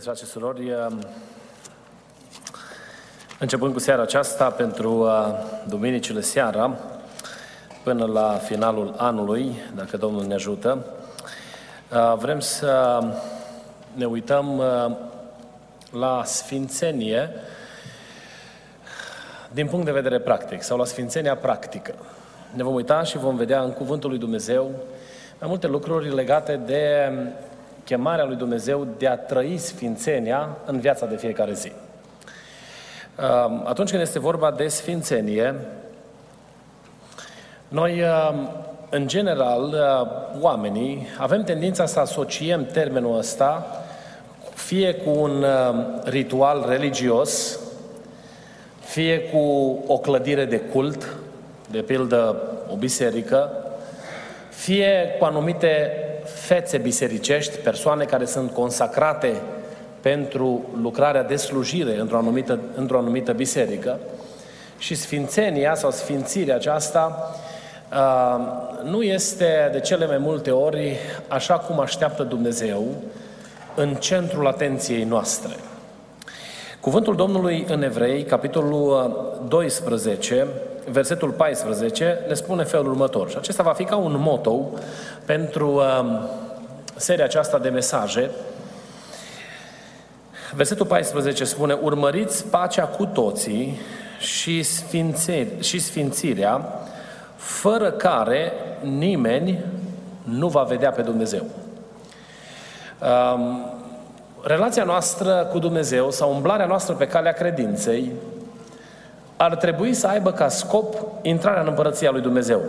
Iubiți frate și surori, începând cu seara aceasta, pentru uh, duminicile seara, până la finalul anului, dacă Domnul ne ajută, uh, vrem să ne uităm uh, la sfințenie din punct de vedere practic, sau la sfințenia practică. Ne vom uita și vom vedea în Cuvântul lui Dumnezeu mai multe lucruri legate de chemarea lui Dumnezeu de a trăi sfințenia în viața de fiecare zi. Atunci când este vorba de sfințenie, noi, în general, oamenii, avem tendința să asociem termenul ăsta fie cu un ritual religios, fie cu o clădire de cult, de pildă o biserică, fie cu anumite fețe bisericești, persoane care sunt consacrate pentru lucrarea de slujire într-o anumită, într-o anumită biserică. Și sfințenia sau sfințirea aceasta uh, nu este de cele mai multe ori așa cum așteaptă Dumnezeu în centrul atenției noastre. Cuvântul Domnului în Evrei, capitolul 12, versetul 14, ne spune felul următor. Și acesta va fi ca un moto pentru uh, seria aceasta de mesaje. Versetul 14 spune, urmăriți pacea cu toții și, sfințiri, și sfințirea, fără care nimeni nu va vedea pe Dumnezeu. Um, relația noastră cu Dumnezeu sau umblarea noastră pe calea credinței ar trebui să aibă ca scop intrarea în împărăția lui Dumnezeu.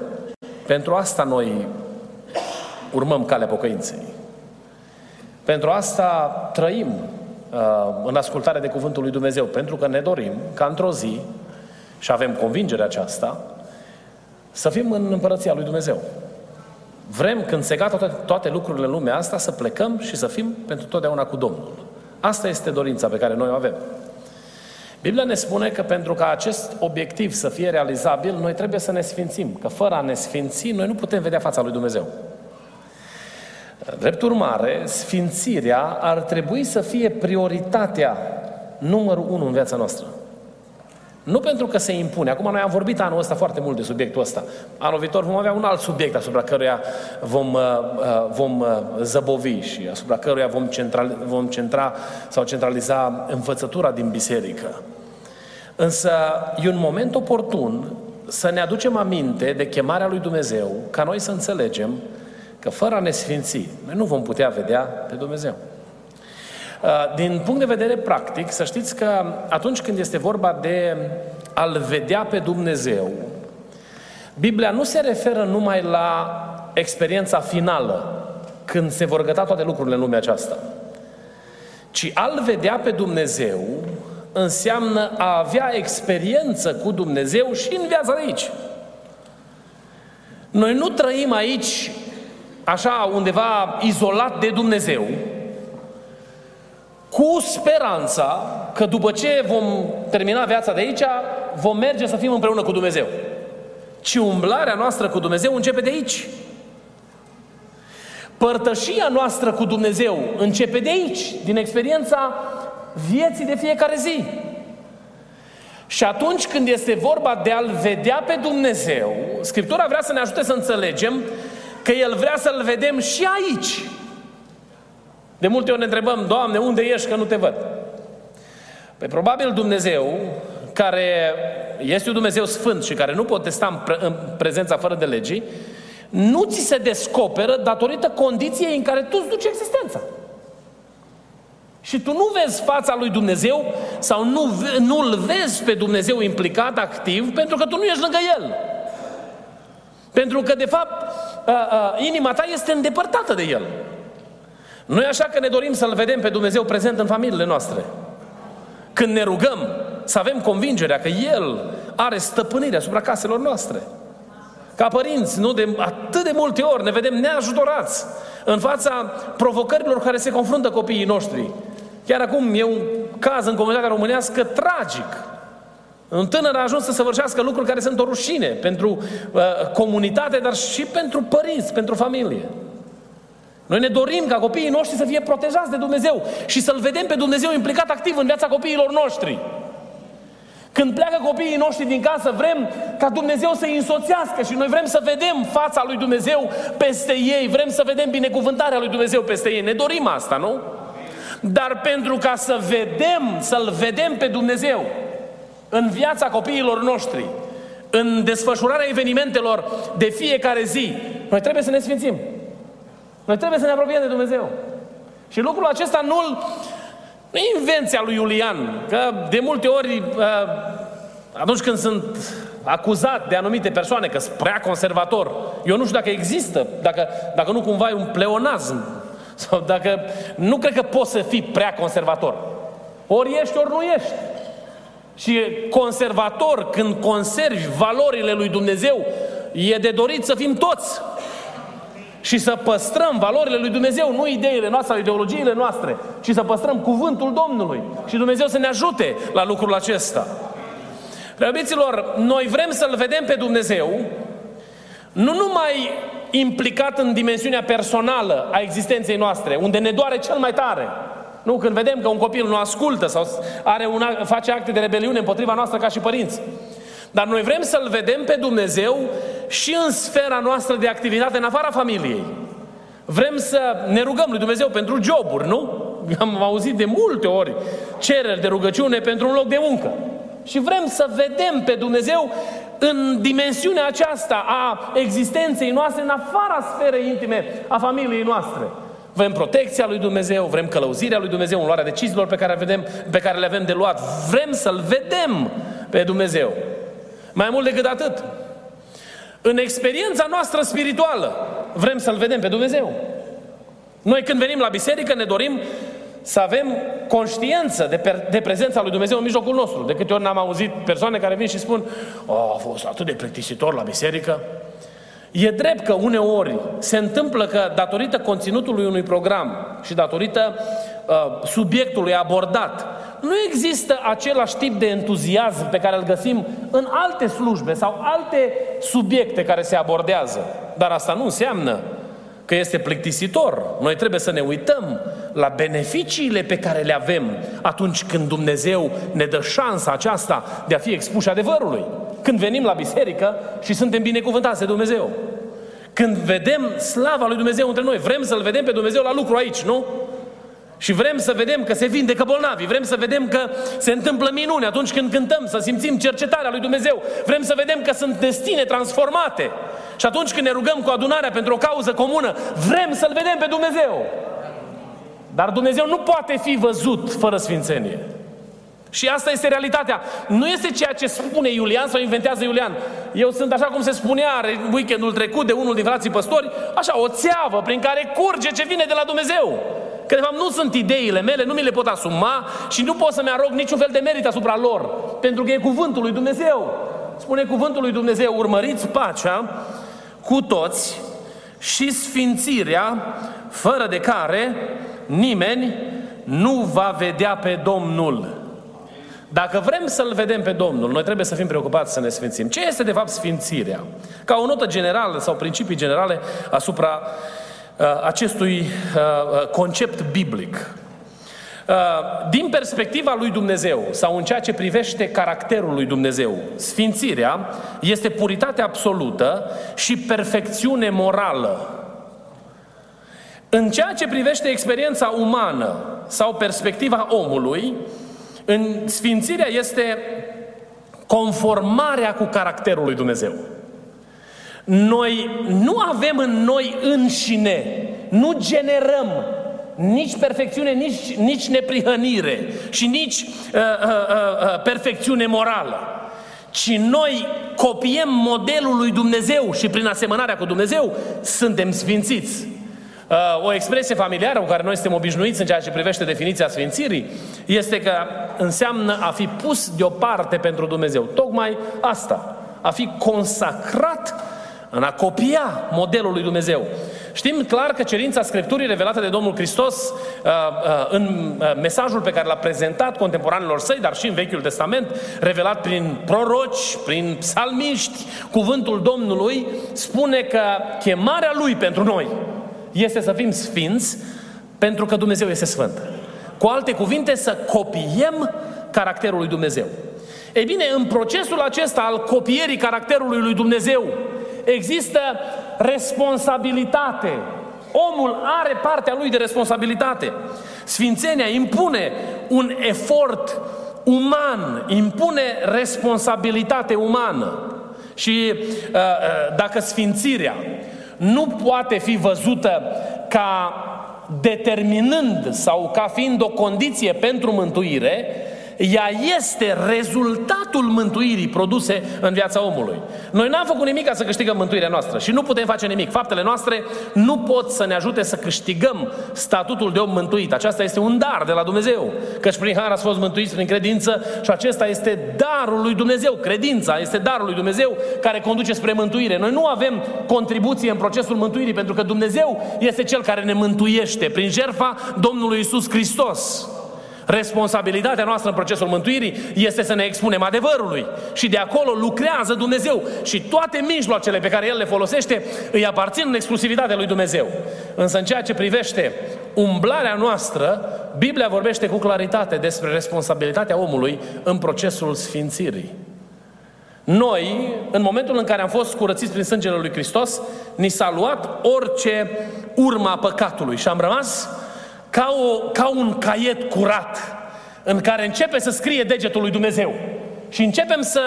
Pentru asta noi urmăm calea pocăinței. Pentru asta trăim uh, în ascultare de Cuvântul lui Dumnezeu, pentru că ne dorim ca într-o zi, și avem convingerea aceasta, să fim în împărăția lui Dumnezeu. Vrem, când se gata toate, toate lucrurile în lumea asta, să plecăm și să fim pentru totdeauna cu Domnul. Asta este dorința pe care noi o avem. Biblia ne spune că pentru ca acest obiectiv să fie realizabil, noi trebuie să ne sfințim. Că fără a ne sfinți, noi nu putem vedea fața lui Dumnezeu. Drept urmare, sfințirea ar trebui să fie prioritatea numărul unu în viața noastră. Nu pentru că se impune. Acum noi am vorbit anul ăsta foarte mult de subiectul ăsta. Anul viitor vom avea un alt subiect asupra căruia vom, uh, uh, vom uh, zăbovi și asupra căruia vom, central, vom centra sau centraliza învățătura din biserică. Însă e un moment oportun să ne aducem aminte de chemarea lui Dumnezeu, ca noi să înțelegem că fără a ne sfinți, noi nu vom putea vedea pe Dumnezeu. Uh, din punct de vedere practic, să știți că atunci când este vorba de a-L vedea pe Dumnezeu, Biblia nu se referă numai la experiența finală, când se vor găta toate lucrurile în lumea aceasta, ci a-L vedea pe Dumnezeu înseamnă a avea experiență cu Dumnezeu și în viața de aici. Noi nu trăim aici așa undeva izolat de Dumnezeu, cu speranța că după ce vom termina viața de aici, vom merge să fim împreună cu Dumnezeu. Ci umblarea noastră cu Dumnezeu începe de aici. Părtășia noastră cu Dumnezeu începe de aici, din experiența vieții de fiecare zi. Și atunci când este vorba de a-L vedea pe Dumnezeu, Scriptura vrea să ne ajute să înțelegem că El vrea să-L vedem și aici. De multe ori ne întrebăm, Doamne, unde ești că nu te văd? Păi probabil Dumnezeu, care este un Dumnezeu sfânt și care nu poate sta în, pre- în prezența fără de legii, nu ți se descoperă datorită condiției în care tu îți duci existența. Și tu nu vezi fața lui Dumnezeu sau nu, nu-L vezi pe Dumnezeu implicat, activ, pentru că tu nu ești lângă El. Pentru că, de fapt, inima ta este îndepărtată de El. Nu e așa că ne dorim să-L vedem pe Dumnezeu prezent în familiile noastre. Când ne rugăm, să avem convingerea că El are stăpânire asupra caselor noastre. Ca părinți, nu de atât de multe ori ne vedem neajutorați în fața provocărilor care se confruntă copiii noștri. Chiar acum e un caz în comunitatea românească tragic. Un tânăr a ajuns să săvârșească lucruri care sunt o rușine pentru uh, comunitate, dar și pentru părinți, pentru familie. Noi ne dorim ca copiii noștri să fie protejați de Dumnezeu și să-L vedem pe Dumnezeu implicat activ în viața copiilor noștri. Când pleacă copiii noștri din casă, vrem ca Dumnezeu să-i însoțească și noi vrem să vedem fața lui Dumnezeu peste ei, vrem să vedem binecuvântarea lui Dumnezeu peste ei. Ne dorim asta, nu? Dar pentru ca să vedem, să-L vedem pe Dumnezeu în viața copiilor noștri, în desfășurarea evenimentelor de fiecare zi, noi trebuie să ne sfințim. Noi trebuie să ne apropiem de Dumnezeu. Și lucrul acesta nu nu e invenția lui Iulian, că de multe ori uh, atunci când sunt acuzat de anumite persoane că sunt prea conservator, eu nu știu dacă există, dacă, dacă nu cumva e un pleonazm, sau dacă nu cred că poți să fii prea conservator. Ori ești, ori nu ești. Și conservator, când conservi valorile lui Dumnezeu, e de dorit să fim toți și să păstrăm valorile lui Dumnezeu, nu ideile noastre, ideologiile noastre, ci să păstrăm cuvântul Domnului. Și Dumnezeu să ne ajute la lucrul acesta. Preobiților, noi vrem să-L vedem pe Dumnezeu nu numai implicat în dimensiunea personală a existenței noastre, unde ne doare cel mai tare. Nu, când vedem că un copil nu ascultă sau are una, face acte de rebeliune împotriva noastră ca și părinți. Dar noi vrem să-L vedem pe Dumnezeu și în sfera noastră de activitate, în afara familiei. Vrem să ne rugăm lui Dumnezeu pentru joburi, nu? Am auzit de multe ori cereri de rugăciune pentru un loc de muncă. Și vrem să vedem pe Dumnezeu în dimensiunea aceasta a existenței noastre, în afara sferei intime a familiei noastre. Vrem protecția lui Dumnezeu, vrem călăuzirea lui Dumnezeu în luarea deciziilor pe care, vedem, pe care le avem de luat. Vrem să-L vedem pe Dumnezeu. Mai mult decât atât, în experiența noastră spirituală, vrem să-L vedem pe Dumnezeu. Noi când venim la biserică ne dorim să avem conștiință de, per- de prezența lui Dumnezeu în mijlocul nostru. De câte ori n-am auzit persoane care vin și spun oh, a fost atât de plictisitor la biserică. E drept că uneori se întâmplă că datorită conținutului unui program și datorită uh, subiectului abordat, nu există același tip de entuziasm pe care îl găsim în alte slujbe sau alte subiecte care se abordează. Dar asta nu înseamnă că este plictisitor. Noi trebuie să ne uităm la beneficiile pe care le avem atunci când Dumnezeu ne dă șansa aceasta de a fi expuși adevărului. Când venim la biserică și suntem binecuvântați de Dumnezeu. Când vedem slava lui Dumnezeu între noi, vrem să-L vedem pe Dumnezeu la lucru aici, nu? Și vrem să vedem că se vindecă bolnavii, vrem să vedem că se întâmplă minuni atunci când cântăm, să simțim cercetarea lui Dumnezeu, vrem să vedem că sunt destine transformate. Și atunci când ne rugăm cu adunarea pentru o cauză comună, vrem să-L vedem pe Dumnezeu. Dar Dumnezeu nu poate fi văzut fără sfințenie. Și asta este realitatea. Nu este ceea ce spune Iulian sau inventează Iulian. Eu sunt, așa cum se spunea weekendul trecut de unul din frații păstori, așa, o țeavă prin care curge ce vine de la Dumnezeu. Că de fapt nu sunt ideile mele, nu mi le pot asuma și nu pot să-mi arog niciun fel de merit asupra lor. Pentru că e cuvântul lui Dumnezeu. Spune cuvântul lui Dumnezeu, urmăriți pacea cu toți și sfințirea, fără de care nimeni nu va vedea pe Domnul. Dacă vrem să-L vedem pe Domnul, noi trebuie să fim preocupați să ne sfințim. Ce este de fapt sfințirea? Ca o notă generală sau principii generale asupra uh, acestui uh, uh concept biblic. Uh, din perspectiva lui Dumnezeu sau în ceea ce privește caracterul lui Dumnezeu, sfințirea este puritate absolută și perfecțiune morală. În ceea ce privește experiența umană sau perspectiva omului, în sfințirea este conformarea cu caracterul lui Dumnezeu. Noi nu avem în noi înșine, nu generăm nici perfecțiune, nici, nici neprihănire și nici uh, uh, uh, uh, perfecțiune morală, ci noi copiem modelul lui Dumnezeu și prin asemănarea cu Dumnezeu suntem sfințiți. Uh, o expresie familiară cu care noi suntem obișnuiți în ceea ce privește definiția sfințirii este că înseamnă a fi pus deoparte pentru Dumnezeu. Tocmai asta, a fi consacrat în a copia modelul lui Dumnezeu. Știm clar că cerința Scripturii revelată de Domnul Hristos uh, uh, în mesajul pe care l-a prezentat contemporanilor săi, dar și în Vechiul Testament, revelat prin proroci, prin psalmiști, cuvântul Domnului, spune că chemarea Lui pentru noi este să fim sfinți pentru că Dumnezeu este sfânt. Cu alte cuvinte, să copiem caracterul lui Dumnezeu. Ei bine, în procesul acesta al copierii caracterului lui Dumnezeu există responsabilitate. Omul are partea lui de responsabilitate. Sfințenia impune un efort uman, impune responsabilitate umană. Și uh, uh dacă sfințirea nu poate fi văzută ca determinând sau ca fiind o condiție pentru mântuire, ea este rezultatul mântuirii produse în viața omului. Noi n-am făcut nimic ca să câștigăm mântuirea noastră și nu putem face nimic. Faptele noastre nu pot să ne ajute să câștigăm statutul de om mântuit. Aceasta este un dar de la Dumnezeu. Căci prin har ați fost mântuiți prin credință și acesta este darul lui Dumnezeu. Credința este darul lui Dumnezeu care conduce spre mântuire. Noi nu avem contribuție în procesul mântuirii pentru că Dumnezeu este Cel care ne mântuiește prin jertfa Domnului Isus Hristos. Responsabilitatea noastră în procesul mântuirii este să ne expunem adevărului. Și de acolo lucrează Dumnezeu. Și toate mijloacele pe care El le folosește îi aparțin în exclusivitatea lui Dumnezeu. Însă în ceea ce privește umblarea noastră, Biblia vorbește cu claritate despre responsabilitatea omului în procesul sfințirii. Noi, în momentul în care am fost curățiți prin sângele lui Hristos, ni s-a luat orice urma păcatului și am rămas ca, o, ca un caiet curat în care începe să scrie degetul lui Dumnezeu. Și începem să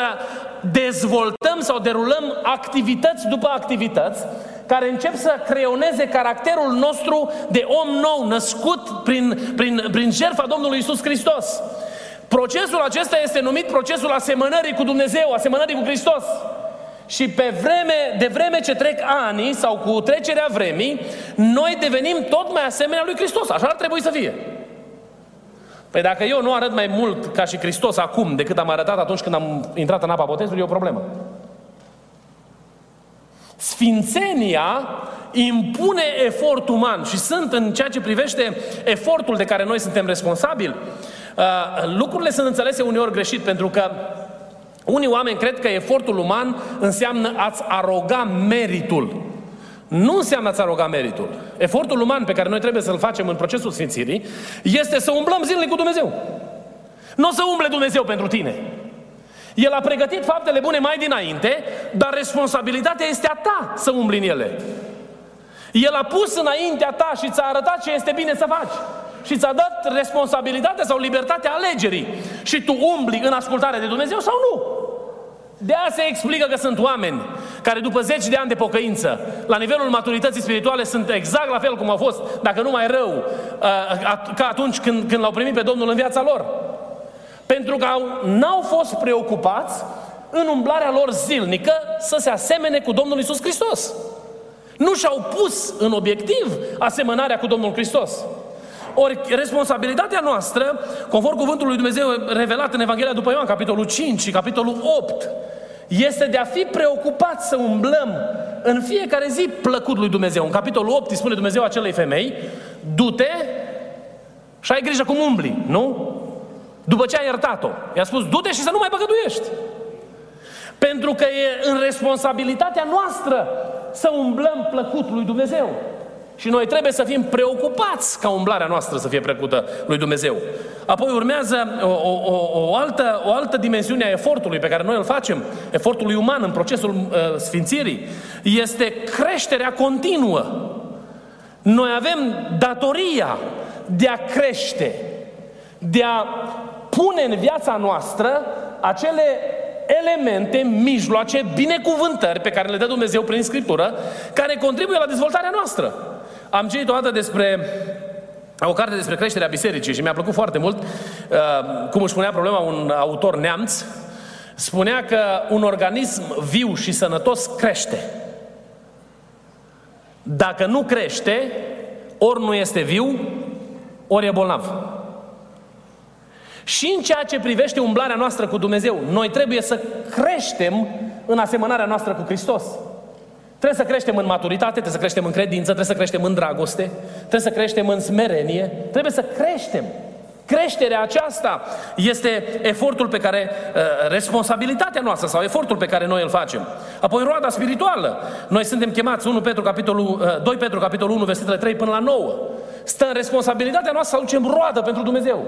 dezvoltăm sau derulăm activități după activități care încep să creioneze caracterul nostru de om nou, născut prin, prin, prin jertfa Domnului Isus Hristos. Procesul acesta este numit procesul asemănării cu Dumnezeu, asemănării cu Hristos. Și pe vreme, de vreme ce trec ani sau cu trecerea vremii, noi devenim tot mai asemenea lui Hristos. Așa ar trebui să fie. Păi dacă eu nu arăt mai mult ca și Hristos acum decât am arătat atunci când am intrat în apa botezului, e o problemă. Sfințenia impune efort uman și sunt în ceea ce privește efortul de care noi suntem responsabili. Uh, lucrurile sunt înțelese uneori greșit pentru că unii oameni cred că efortul uman înseamnă a-ți aroga meritul. Nu înseamnă a-ți aroga meritul. Efortul uman pe care noi trebuie să-l facem în procesul sfințirii este să umblăm zilnic cu Dumnezeu. Nu o să umble Dumnezeu pentru tine. El a pregătit faptele bune mai dinainte, dar responsabilitatea este a ta să umbli în ele. El a pus înaintea ta și ți-a arătat ce este bine să faci și ți-a dat responsabilitatea sau libertatea alegerii și tu umbli în ascultare de Dumnezeu sau nu. De aia se explică că sunt oameni care după zeci de ani de pocăință, la nivelul maturității spirituale, sunt exact la fel cum au fost, dacă nu mai rău, uh, ca atunci când, când l-au primit pe Domnul în viața lor. Pentru că n-au fost preocupați în umblarea lor zilnică să se asemene cu Domnul Isus Hristos. Nu și-au pus în obiectiv asemănarea cu Domnul Hristos. Ori responsabilitatea noastră, conform cuvântului lui Dumnezeu revelat în Evanghelia după Ioan, capitolul 5 și capitolul 8, este de a fi preocupat să umblăm în fiecare zi plăcut lui Dumnezeu. În capitolul 8 îi spune Dumnezeu acelei femei, du-te și ai grijă cum umbli, nu? După ce ai iertat-o. I-a spus, du-te și să nu mai păcătuiești. Pentru că e în responsabilitatea noastră să umblăm plăcut lui Dumnezeu. Și noi trebuie să fim preocupați ca umblarea noastră să fie plăcută lui Dumnezeu. Apoi urmează o, o, o, altă, o altă dimensiune a efortului pe care noi îl facem, efortului uman în procesul uh, sfințirii, este creșterea continuă. Noi avem datoria de a crește, de a pune în viața noastră acele elemente, mijloace, binecuvântări pe care le dă Dumnezeu prin Scriptură, care contribuie la dezvoltarea noastră. Am citit o dată despre o carte despre creșterea bisericii și mi-a plăcut foarte mult uh, cum își spunea problema un autor neamț. Spunea că un organism viu și sănătos crește. Dacă nu crește, ori nu este viu, ori e bolnav. Și în ceea ce privește umblarea noastră cu Dumnezeu, noi trebuie să creștem în asemănarea noastră cu Hristos. Trebuie să creștem în maturitate, trebuie să creștem în credință, trebuie să creștem în dragoste, trebuie să creștem în smerenie, trebuie să creștem. Creșterea aceasta este efortul pe care, uh, responsabilitatea noastră sau efortul pe care noi îl facem. Apoi roada spirituală. Noi suntem chemați 1 Petru, capitolul, 2 uh, Petru, capitolul 1, versetele 3 până la 9. Stă în responsabilitatea noastră să aducem roadă pentru Dumnezeu.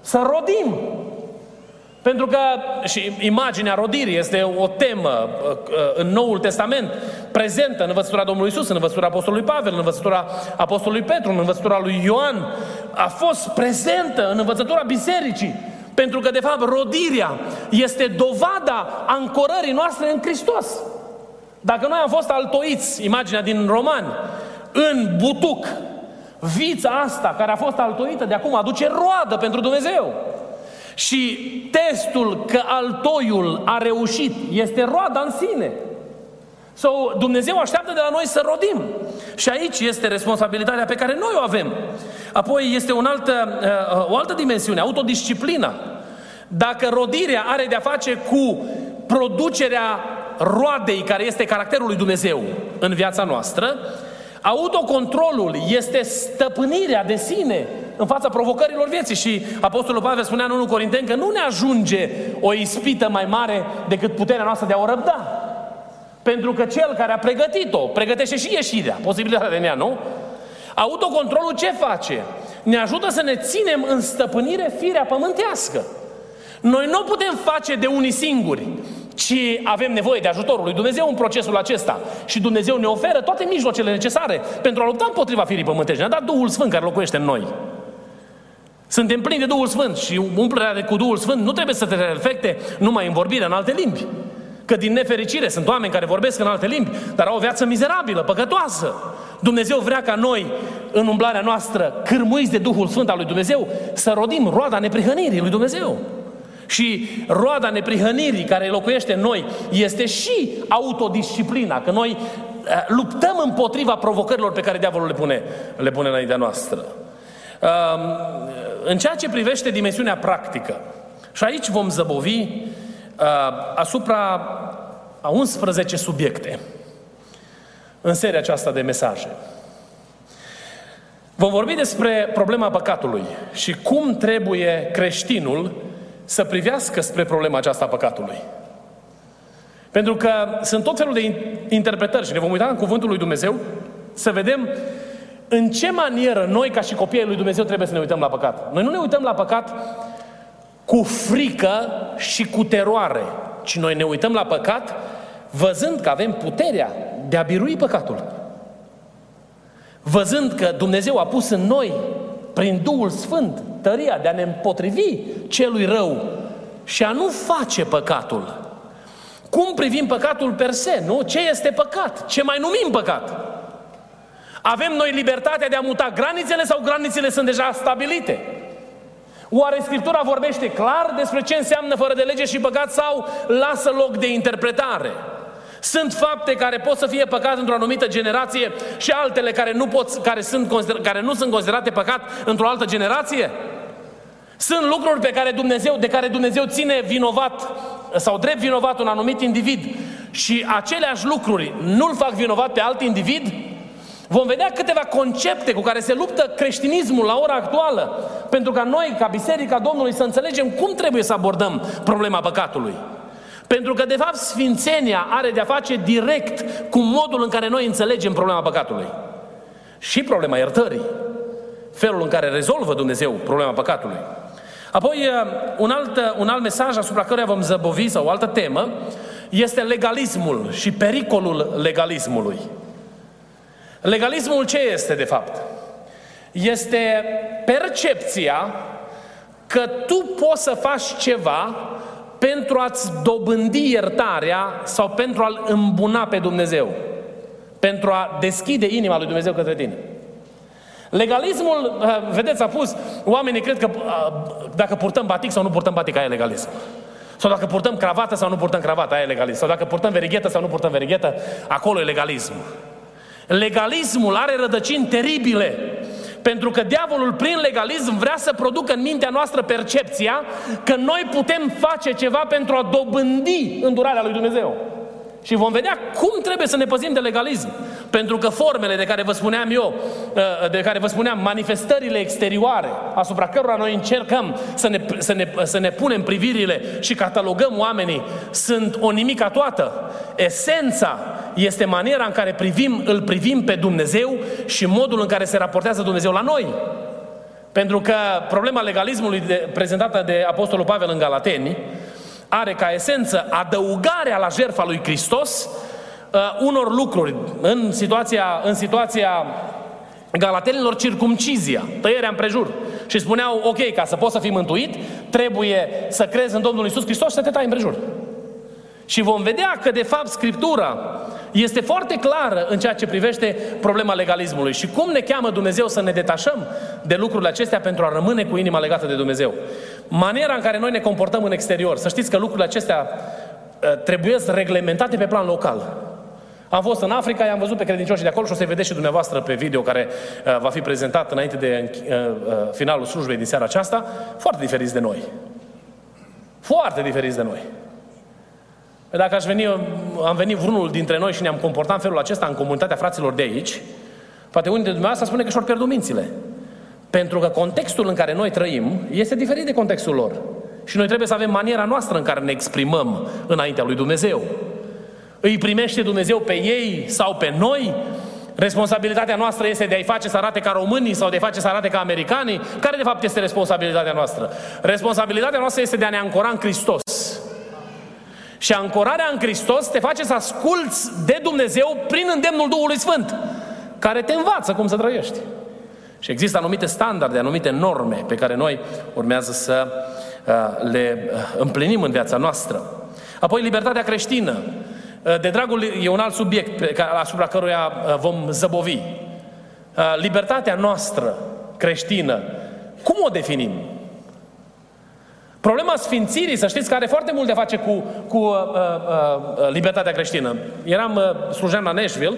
Să rodim. Pentru că și imaginea rodirii este o temă uh, uh, în Noul Testament prezentă în învățătura Domnului Isus, în învățătura Apostolului Pavel, în învățătura Apostolului Petru, în învățătura lui Ioan. A fost prezentă în învățătura bisericii. Pentru că, de fapt, rodirea este dovada ancorării noastre în Hristos. Dacă noi am fost altoiți, imaginea din Romani, în butuc, vița asta care a fost altoită de acum aduce roadă pentru Dumnezeu. Și testul că altoiul a reușit este roada în sine. So, Dumnezeu așteaptă de la noi să rodim. Și aici este responsabilitatea pe care noi o avem. Apoi este un altă, uh, o altă dimensiune, autodisciplina. Dacă rodirea are de-a face cu producerea roadei care este caracterul lui Dumnezeu în viața noastră, autocontrolul este stăpânirea de sine în fața provocărilor vieții. Și Apostolul Pavel spunea în 1 Corinteni că nu ne ajunge o ispită mai mare decât puterea noastră de a o răbda. Pentru că cel care a pregătit-o, pregătește și ieșirea, posibilitatea de ea, nu? Autocontrolul ce face? Ne ajută să ne ținem în stăpânire firea pământească. Noi nu putem face de unii singuri, ci avem nevoie de ajutorul lui Dumnezeu în procesul acesta. Și Dumnezeu ne oferă toate mijloacele necesare pentru a lupta împotriva firii pământești. Ne-a dat Duhul Sfânt care locuiește în noi. Suntem plini de Duhul Sfânt și umplerea cu Duhul Sfânt nu trebuie să te reflecte numai în vorbire în alte limbi. Că din nefericire sunt oameni care vorbesc în alte limbi, dar au o viață mizerabilă, păcătoasă. Dumnezeu vrea ca noi, în umblarea noastră, cârmuiți de Duhul Sfânt al lui Dumnezeu, să rodim roada neprihănirii lui Dumnezeu. Și roada neprihănirii care locuiește în noi este și autodisciplina, că noi eh, luptăm împotriva provocărilor pe care diavolul le pune, le pune înaintea noastră. În ceea ce privește dimensiunea practică, și aici vom zăbovi uh, asupra a 11 subiecte în seria aceasta de mesaje. Vom vorbi despre problema păcatului și cum trebuie creștinul să privească spre problema aceasta a păcatului. Pentru că sunt tot felul de interpretări și ne vom uita în Cuvântul lui Dumnezeu să vedem în ce manieră noi, ca și copiii lui Dumnezeu, trebuie să ne uităm la păcat? Noi nu ne uităm la păcat cu frică și cu teroare, ci noi ne uităm la păcat văzând că avem puterea de a birui păcatul. Văzând că Dumnezeu a pus în noi, prin Duhul Sfânt, tăria de a ne împotrivi celui rău și a nu face păcatul. Cum privim păcatul per se, nu? Ce este păcat? Ce mai numim păcat? Avem noi libertatea de a muta granițele sau granițele sunt deja stabilite? Oare Scriptura vorbește clar despre ce înseamnă fără de lege și păcat sau lasă loc de interpretare? Sunt fapte care pot să fie păcat într-o anumită generație și altele care nu, pot, care sunt, care nu sunt considerate păcat într-o altă generație? Sunt lucruri pe care Dumnezeu, de care Dumnezeu ține vinovat sau drept vinovat un anumit individ și aceleași lucruri nu-l fac vinovat pe alt individ? Vom vedea câteva concepte cu care se luptă creștinismul la ora actuală, pentru ca noi, ca Biserica Domnului, să înțelegem cum trebuie să abordăm problema păcatului. Pentru că, de fapt, Sfințenia are de-a face direct cu modul în care noi înțelegem problema păcatului. Și problema iertării. Felul în care rezolvă Dumnezeu problema păcatului. Apoi, uh, un alt, uh, un alt mesaj asupra căruia vom zăbovi, sau o altă temă, este legalismul și pericolul legalismului. Legalismul ce este, de fapt? Este percepția că tu poți să faci ceva pentru a-ți dobândi iertarea sau pentru a-L îmbuna pe Dumnezeu. Pentru a deschide inima lui Dumnezeu către tine. Legalismul, uh, vedeți, a pus, oamenii cred că uh, dacă purtăm batic sau nu purtăm batic, aia e legalism. Sau dacă purtăm cravată sau nu purtăm cravată, aia e legalism. Sau dacă purtăm verighetă sau nu purtăm verighetă, acolo e legalism. Legalismul are rădăcini teribile. Pentru că diavolul prin legalism vrea să producă în mintea noastră percepția că noi putem face ceva pentru a dobândi îndurarea lui Dumnezeu. Și vom vedea cum trebuie să ne păzim de legalism. Pentru că formele de care vă spuneam eu, uh, de care vă spuneam, manifestările exterioare, asupra cărora noi încercăm să ne, să ne, să ne punem privirile și catalogăm oamenii, sunt o nimica toată. Esența este maniera în care privim, îl privim pe Dumnezeu și modul în care se raportează Dumnezeu la noi. Pentru că problema legalismului de, prezentată de Apostolul Pavel în Galateni are ca esență adăugarea la jertfa lui Hristos uh, unor lucruri. În situația, în situația Galatenilor circumcizia, tăierea împrejur. Și spuneau, ok, ca să poți să fii mântuit, trebuie să crezi în Domnul Isus Hristos și să te tai împrejur. Și vom vedea că, de fapt, Scriptura este foarte clară în ceea ce privește problema legalismului și cum ne cheamă Dumnezeu să ne detașăm de lucrurile acestea pentru a rămâne cu inima legată de Dumnezeu. Maniera în care noi ne comportăm în exterior. Să știți că lucrurile acestea ă, trebuie să reglementate pe plan local. Am fost în Africa, i-am văzut pe credincioșii de acolo și o să-i vedeți și dumneavoastră pe video care uh, va fi prezentat înainte de uh, uh, finalul slujbei din seara aceasta, foarte diferiți de noi. Foarte diferiți de noi. Dacă aș veni, am venit vreunul dintre noi și ne-am comportat în felul acesta în comunitatea fraților de aici, poate unii dintre dumneavoastră spune că și-or pierdut mințile. Pentru că contextul în care noi trăim este diferit de contextul lor. Și noi trebuie să avem maniera noastră în care ne exprimăm înaintea lui Dumnezeu. Îi primește Dumnezeu pe ei sau pe noi? Responsabilitatea noastră este de a-i face să arate ca românii sau de a-i face să arate ca americanii? Care de fapt este responsabilitatea noastră? Responsabilitatea noastră este de a ne ancora în Hristos. Și ancorarea în Hristos te face să asculți de Dumnezeu prin îndemnul Duhului Sfânt, care te învață cum să trăiești. Și există anumite standarde, anumite norme pe care noi urmează să uh, le uh, împlinim în viața noastră. Apoi libertatea creștină. Uh, de dragul, e un alt subiect pe care, asupra căruia vom zăbovi. Libertatea noastră creștină, cum o definim? Problema sfințirii, să știți, că are foarte mult de a face cu, cu uh, uh, libertatea creștină. Eram, uh, slujeam la Nashville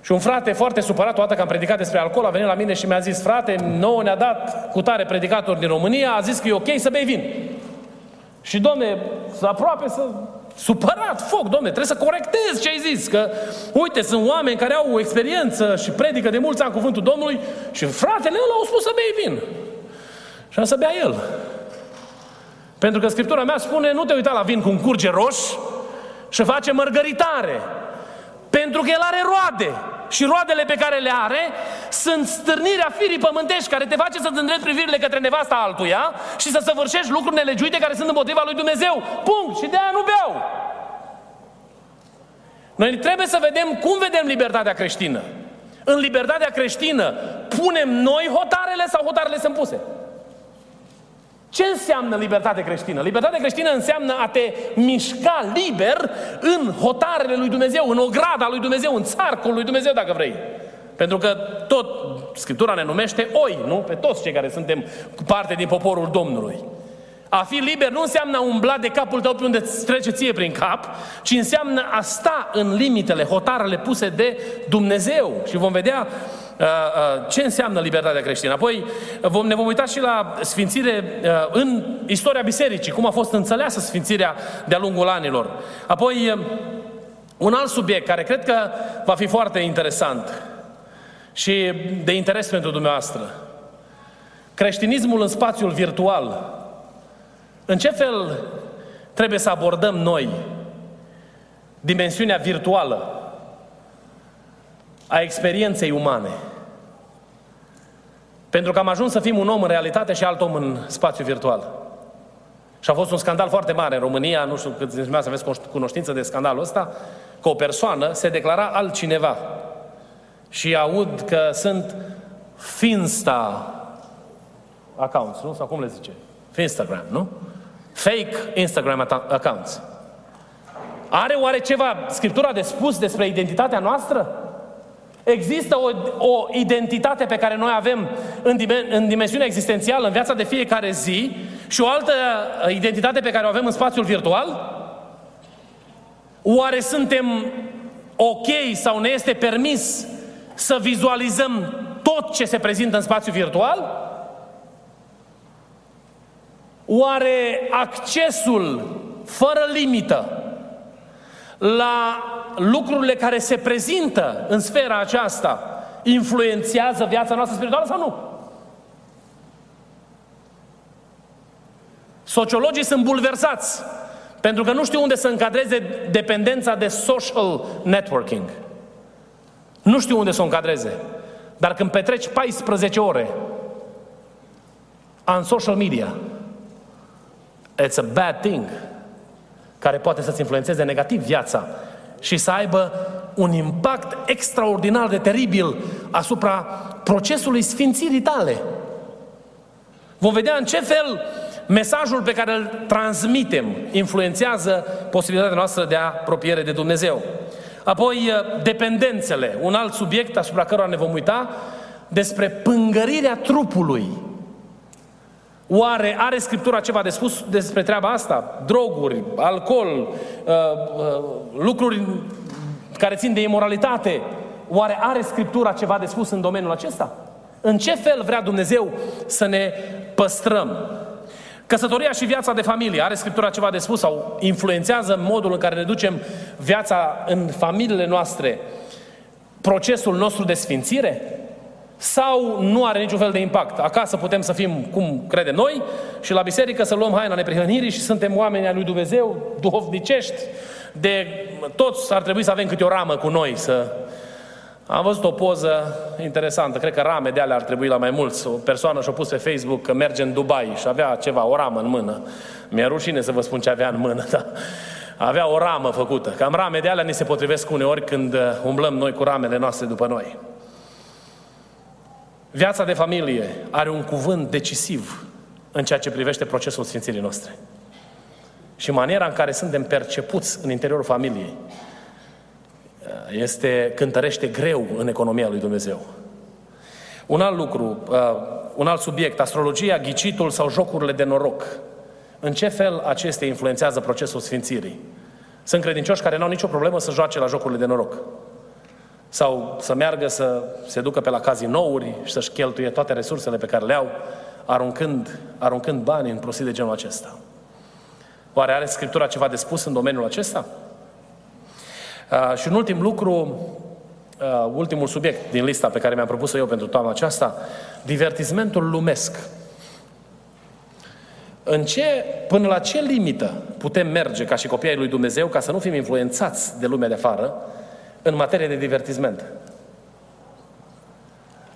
și un frate foarte supărat, toată că am predicat despre alcool, a venit la mine și mi-a zis, frate, nouă ne-a dat cu tare predicatori din România, a zis că e ok să bei vin. Și, domne, aproape să supărat, foc, domne, trebuie să corectez ce ai zis, că, uite, sunt oameni care au o experiență și predică de mulți ani cuvântul Domnului și fratele ăla au spus să bei vin. Și am să bea el. Pentru că Scriptura mea spune, nu te uita la vin cum curge roș și face mărgăritare. Pentru că el are roade. Și roadele pe care le are sunt stârnirea firii pământești care te face să-ți îndreți privirile către nevasta altuia și să săvârșești lucruri nelegiuite care sunt împotriva lui Dumnezeu. Punct. Și de aia nu beau. Noi trebuie să vedem cum vedem libertatea creștină. În libertatea creștină punem noi hotarele sau hotarele sunt puse? Ce înseamnă libertate creștină? Libertate creștină înseamnă a te mișca liber în hotarele lui Dumnezeu, în ograda lui Dumnezeu, în țarcul lui Dumnezeu, dacă vrei. Pentru că tot Scriptura ne numește oi, nu? Pe toți cei care suntem parte din poporul Domnului. A fi liber nu înseamnă a umbla de capul tău pe unde îți trece ție prin cap, ci înseamnă a sta în limitele, hotarele puse de Dumnezeu. Și vom vedea Uh, uh, ce înseamnă libertatea creștină. Apoi vom, ne vom uita și la sfințire uh, în istoria bisericii, cum a fost înțeleasă sfințirea de-a lungul anilor. Apoi un alt subiect care cred că va fi foarte interesant și de interes pentru dumneavoastră. Creștinismul în spațiul virtual. În ce fel trebuie să abordăm noi dimensiunea virtuală a experienței umane? Pentru că am ajuns să fim un om în realitate și alt om în spațiu virtual. Și a fost un scandal foarte mare în România, nu știu cât dintre dumneavoastră aveți cunoștință de scandalul ăsta, că o persoană se declara altcineva. Și aud că sunt Finsta accounts, nu? Sau cum le zice? Instagram, nu? Fake Instagram accounts. Are oare ceva Scriptura de spus despre identitatea noastră? Există o, o identitate pe care noi avem în, dimen- în dimensiunea existențială, în viața de fiecare zi, și o altă identitate pe care o avem în spațiul virtual? Oare suntem ok sau ne este permis să vizualizăm tot ce se prezintă în spațiu virtual? Oare accesul fără limită la lucrurile care se prezintă în sfera aceasta influențează viața noastră spirituală sau nu? Sociologii sunt bulversați pentru că nu știu unde să încadreze dependența de social networking. Nu știu unde să o încadreze. Dar când petreci 14 ore în social media, it's a bad thing care poate să-ți influențeze negativ viața și să aibă un impact extraordinar de teribil asupra procesului sfințirii tale. Vom vedea în ce fel mesajul pe care îl transmitem influențează posibilitatea noastră de apropiere de Dumnezeu. Apoi, uh, dependențele, un alt subiect asupra cărora ne vom uita, despre pângărirea trupului. Oare are Scriptura ceva de spus despre treaba asta? Droguri, alcool, uh, uh, lucruri care țin de imoralitate. Oare are Scriptura ceva de spus în domeniul acesta? În ce fel vrea Dumnezeu să ne păstrăm? Căsătoria și viața de familie, are Scriptura ceva de spus sau influențează modul în care ne ducem viața în familiile noastre, procesul nostru de sfințire? Sau nu are niciun fel de impact? Acasă putem să fim cum credem noi și la biserică să luăm haina neprihănirii și suntem oameni ai lui Dumnezeu, duhovnicești, de toți ar trebui să avem câte o ramă cu noi, să am văzut o poză interesantă, cred că rame de alea ar trebui la mai mulți. O persoană și-a pus pe Facebook că merge în Dubai și avea ceva, o ramă în mână. Mi-e rușine să vă spun ce avea în mână, dar avea o ramă făcută. Cam rame de alea ni se potrivesc uneori când uh, umblăm noi cu ramele noastre după noi. Viața de familie are un cuvânt decisiv în ceea ce privește procesul sfințirii noastre. Și maniera în care suntem percepuți în interiorul familiei este, cântărește greu în economia lui Dumnezeu. Un alt lucru, uh, un alt subiect, astrologia, ghicitul sau jocurile de noroc. În ce fel acestea influențează procesul sfințirii? Sunt credincioși care nu au nicio problemă să joace la jocurile de noroc. Sau să meargă să se ducă pe la cazinouri și să-și cheltuie toate resursele pe care le au, aruncând, aruncând bani în prostii de genul acesta. Oare are Scriptura ceva de spus în domeniul acesta? Uh, și un ultim lucru, uh, ultimul subiect din lista pe care mi-am propus-o eu pentru toamna aceasta, divertismentul lumesc. În ce, până la ce limită putem merge ca și copiii lui Dumnezeu ca să nu fim influențați de lumea de afară în materie de divertisment?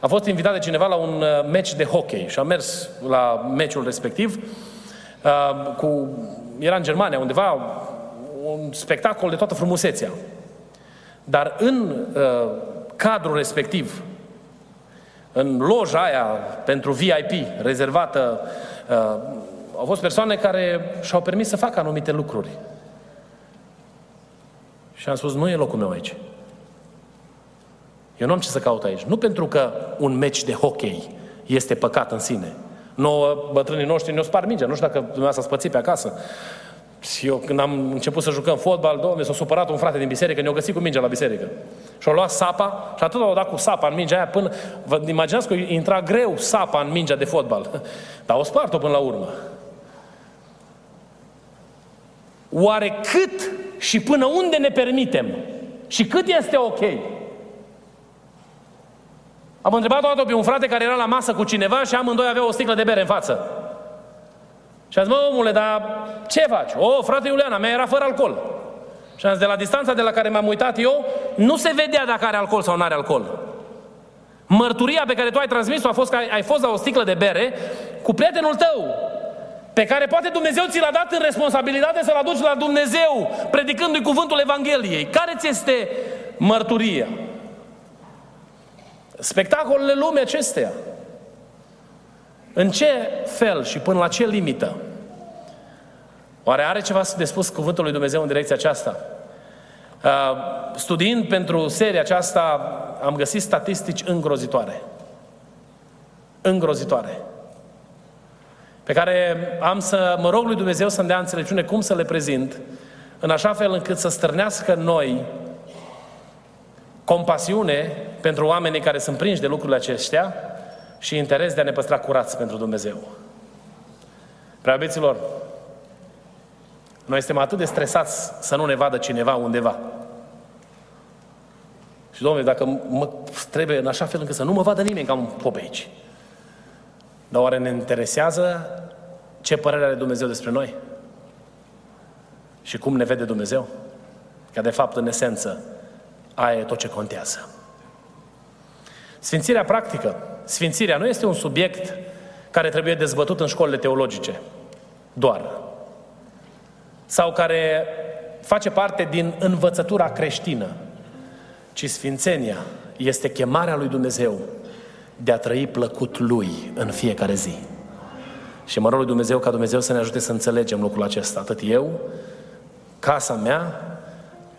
A fost invitat de cineva la un uh, meci de hockey și a mers la meciul respectiv cu, era în Germania undeva un spectacol de toată frumusețea. Dar în uh, cadrul respectiv, în loja aia pentru VIP rezervată, uh, au fost persoane care și-au permis să facă anumite lucruri. Și am spus, nu e locul meu aici. Eu nu am ce să caut aici. Nu pentru că un meci de hockey este păcat în sine. Nouă, bătrânii noștri ne-o spar mingea. Nu știu dacă dumneavoastră ați pățit pe acasă. Și eu când am început să jucăm fotbal, domne, s-a supărat un frate din biserică, ne-a găsit cu mingea la biserică. Și-a luat sapa și atât au dat cu sapa în mingea aia până... Vă imaginați că intra greu sapa în mingea de fotbal. Dar o spart-o până la urmă. Oare cât și până unde ne permitem? Și cât este ok? Am întrebat o dată pe un frate care era la masă cu cineva și amândoi aveau o sticlă de bere în față. Și a zis, mă, omule, dar ce faci? O, frate Iuliana, mea era fără alcool. Și am zis, de la distanța de la care m-am uitat eu, nu se vedea dacă are alcool sau nu are alcool. Mărturia pe care tu ai transmis-o a fost că ai, ai fost la o sticlă de bere cu prietenul tău, pe care poate Dumnezeu ți l-a dat în responsabilitate să-l aduci la Dumnezeu, predicându-i cuvântul Evangheliei. Care ți este mărturia? Spectacolele lumii acestea. În ce fel și până la ce limită? Oare are ceva de spus cuvântul lui Dumnezeu în direcția aceasta? Uh, studiind pentru seria aceasta, am găsit statistici îngrozitoare. Îngrozitoare. Pe care am să mă rog lui Dumnezeu să-mi dea înțelepciune cum să le prezint, în așa fel încât să stârnească noi compasiune pentru oamenii care sunt prinși de lucrurile acestea și interes de a ne păstra curați pentru Dumnezeu. Preabeților, noi suntem atât de stresați să nu ne vadă cineva undeva. Și, domnule, dacă mă trebuie în așa fel încât să nu mă vadă nimeni ca un pop aici. Dar oare ne interesează ce părere are Dumnezeu despre noi? Și cum ne vede Dumnezeu? Că, de fapt, în esență, aia e tot ce contează. Sfințirea practică. Sfințirea nu este un subiect care trebuie dezbătut în școlile teologice. Doar. Sau care face parte din învățătura creștină. Ci sfințenia este chemarea lui Dumnezeu de a trăi plăcut Lui în fiecare zi. Și mă rog lui Dumnezeu ca Dumnezeu să ne ajute să înțelegem lucrul acesta. Atât eu, casa mea,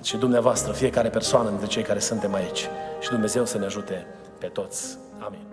și dumneavoastră, fiecare persoană dintre cei care suntem aici. Și Dumnezeu să ne ajute pe toți. Amin.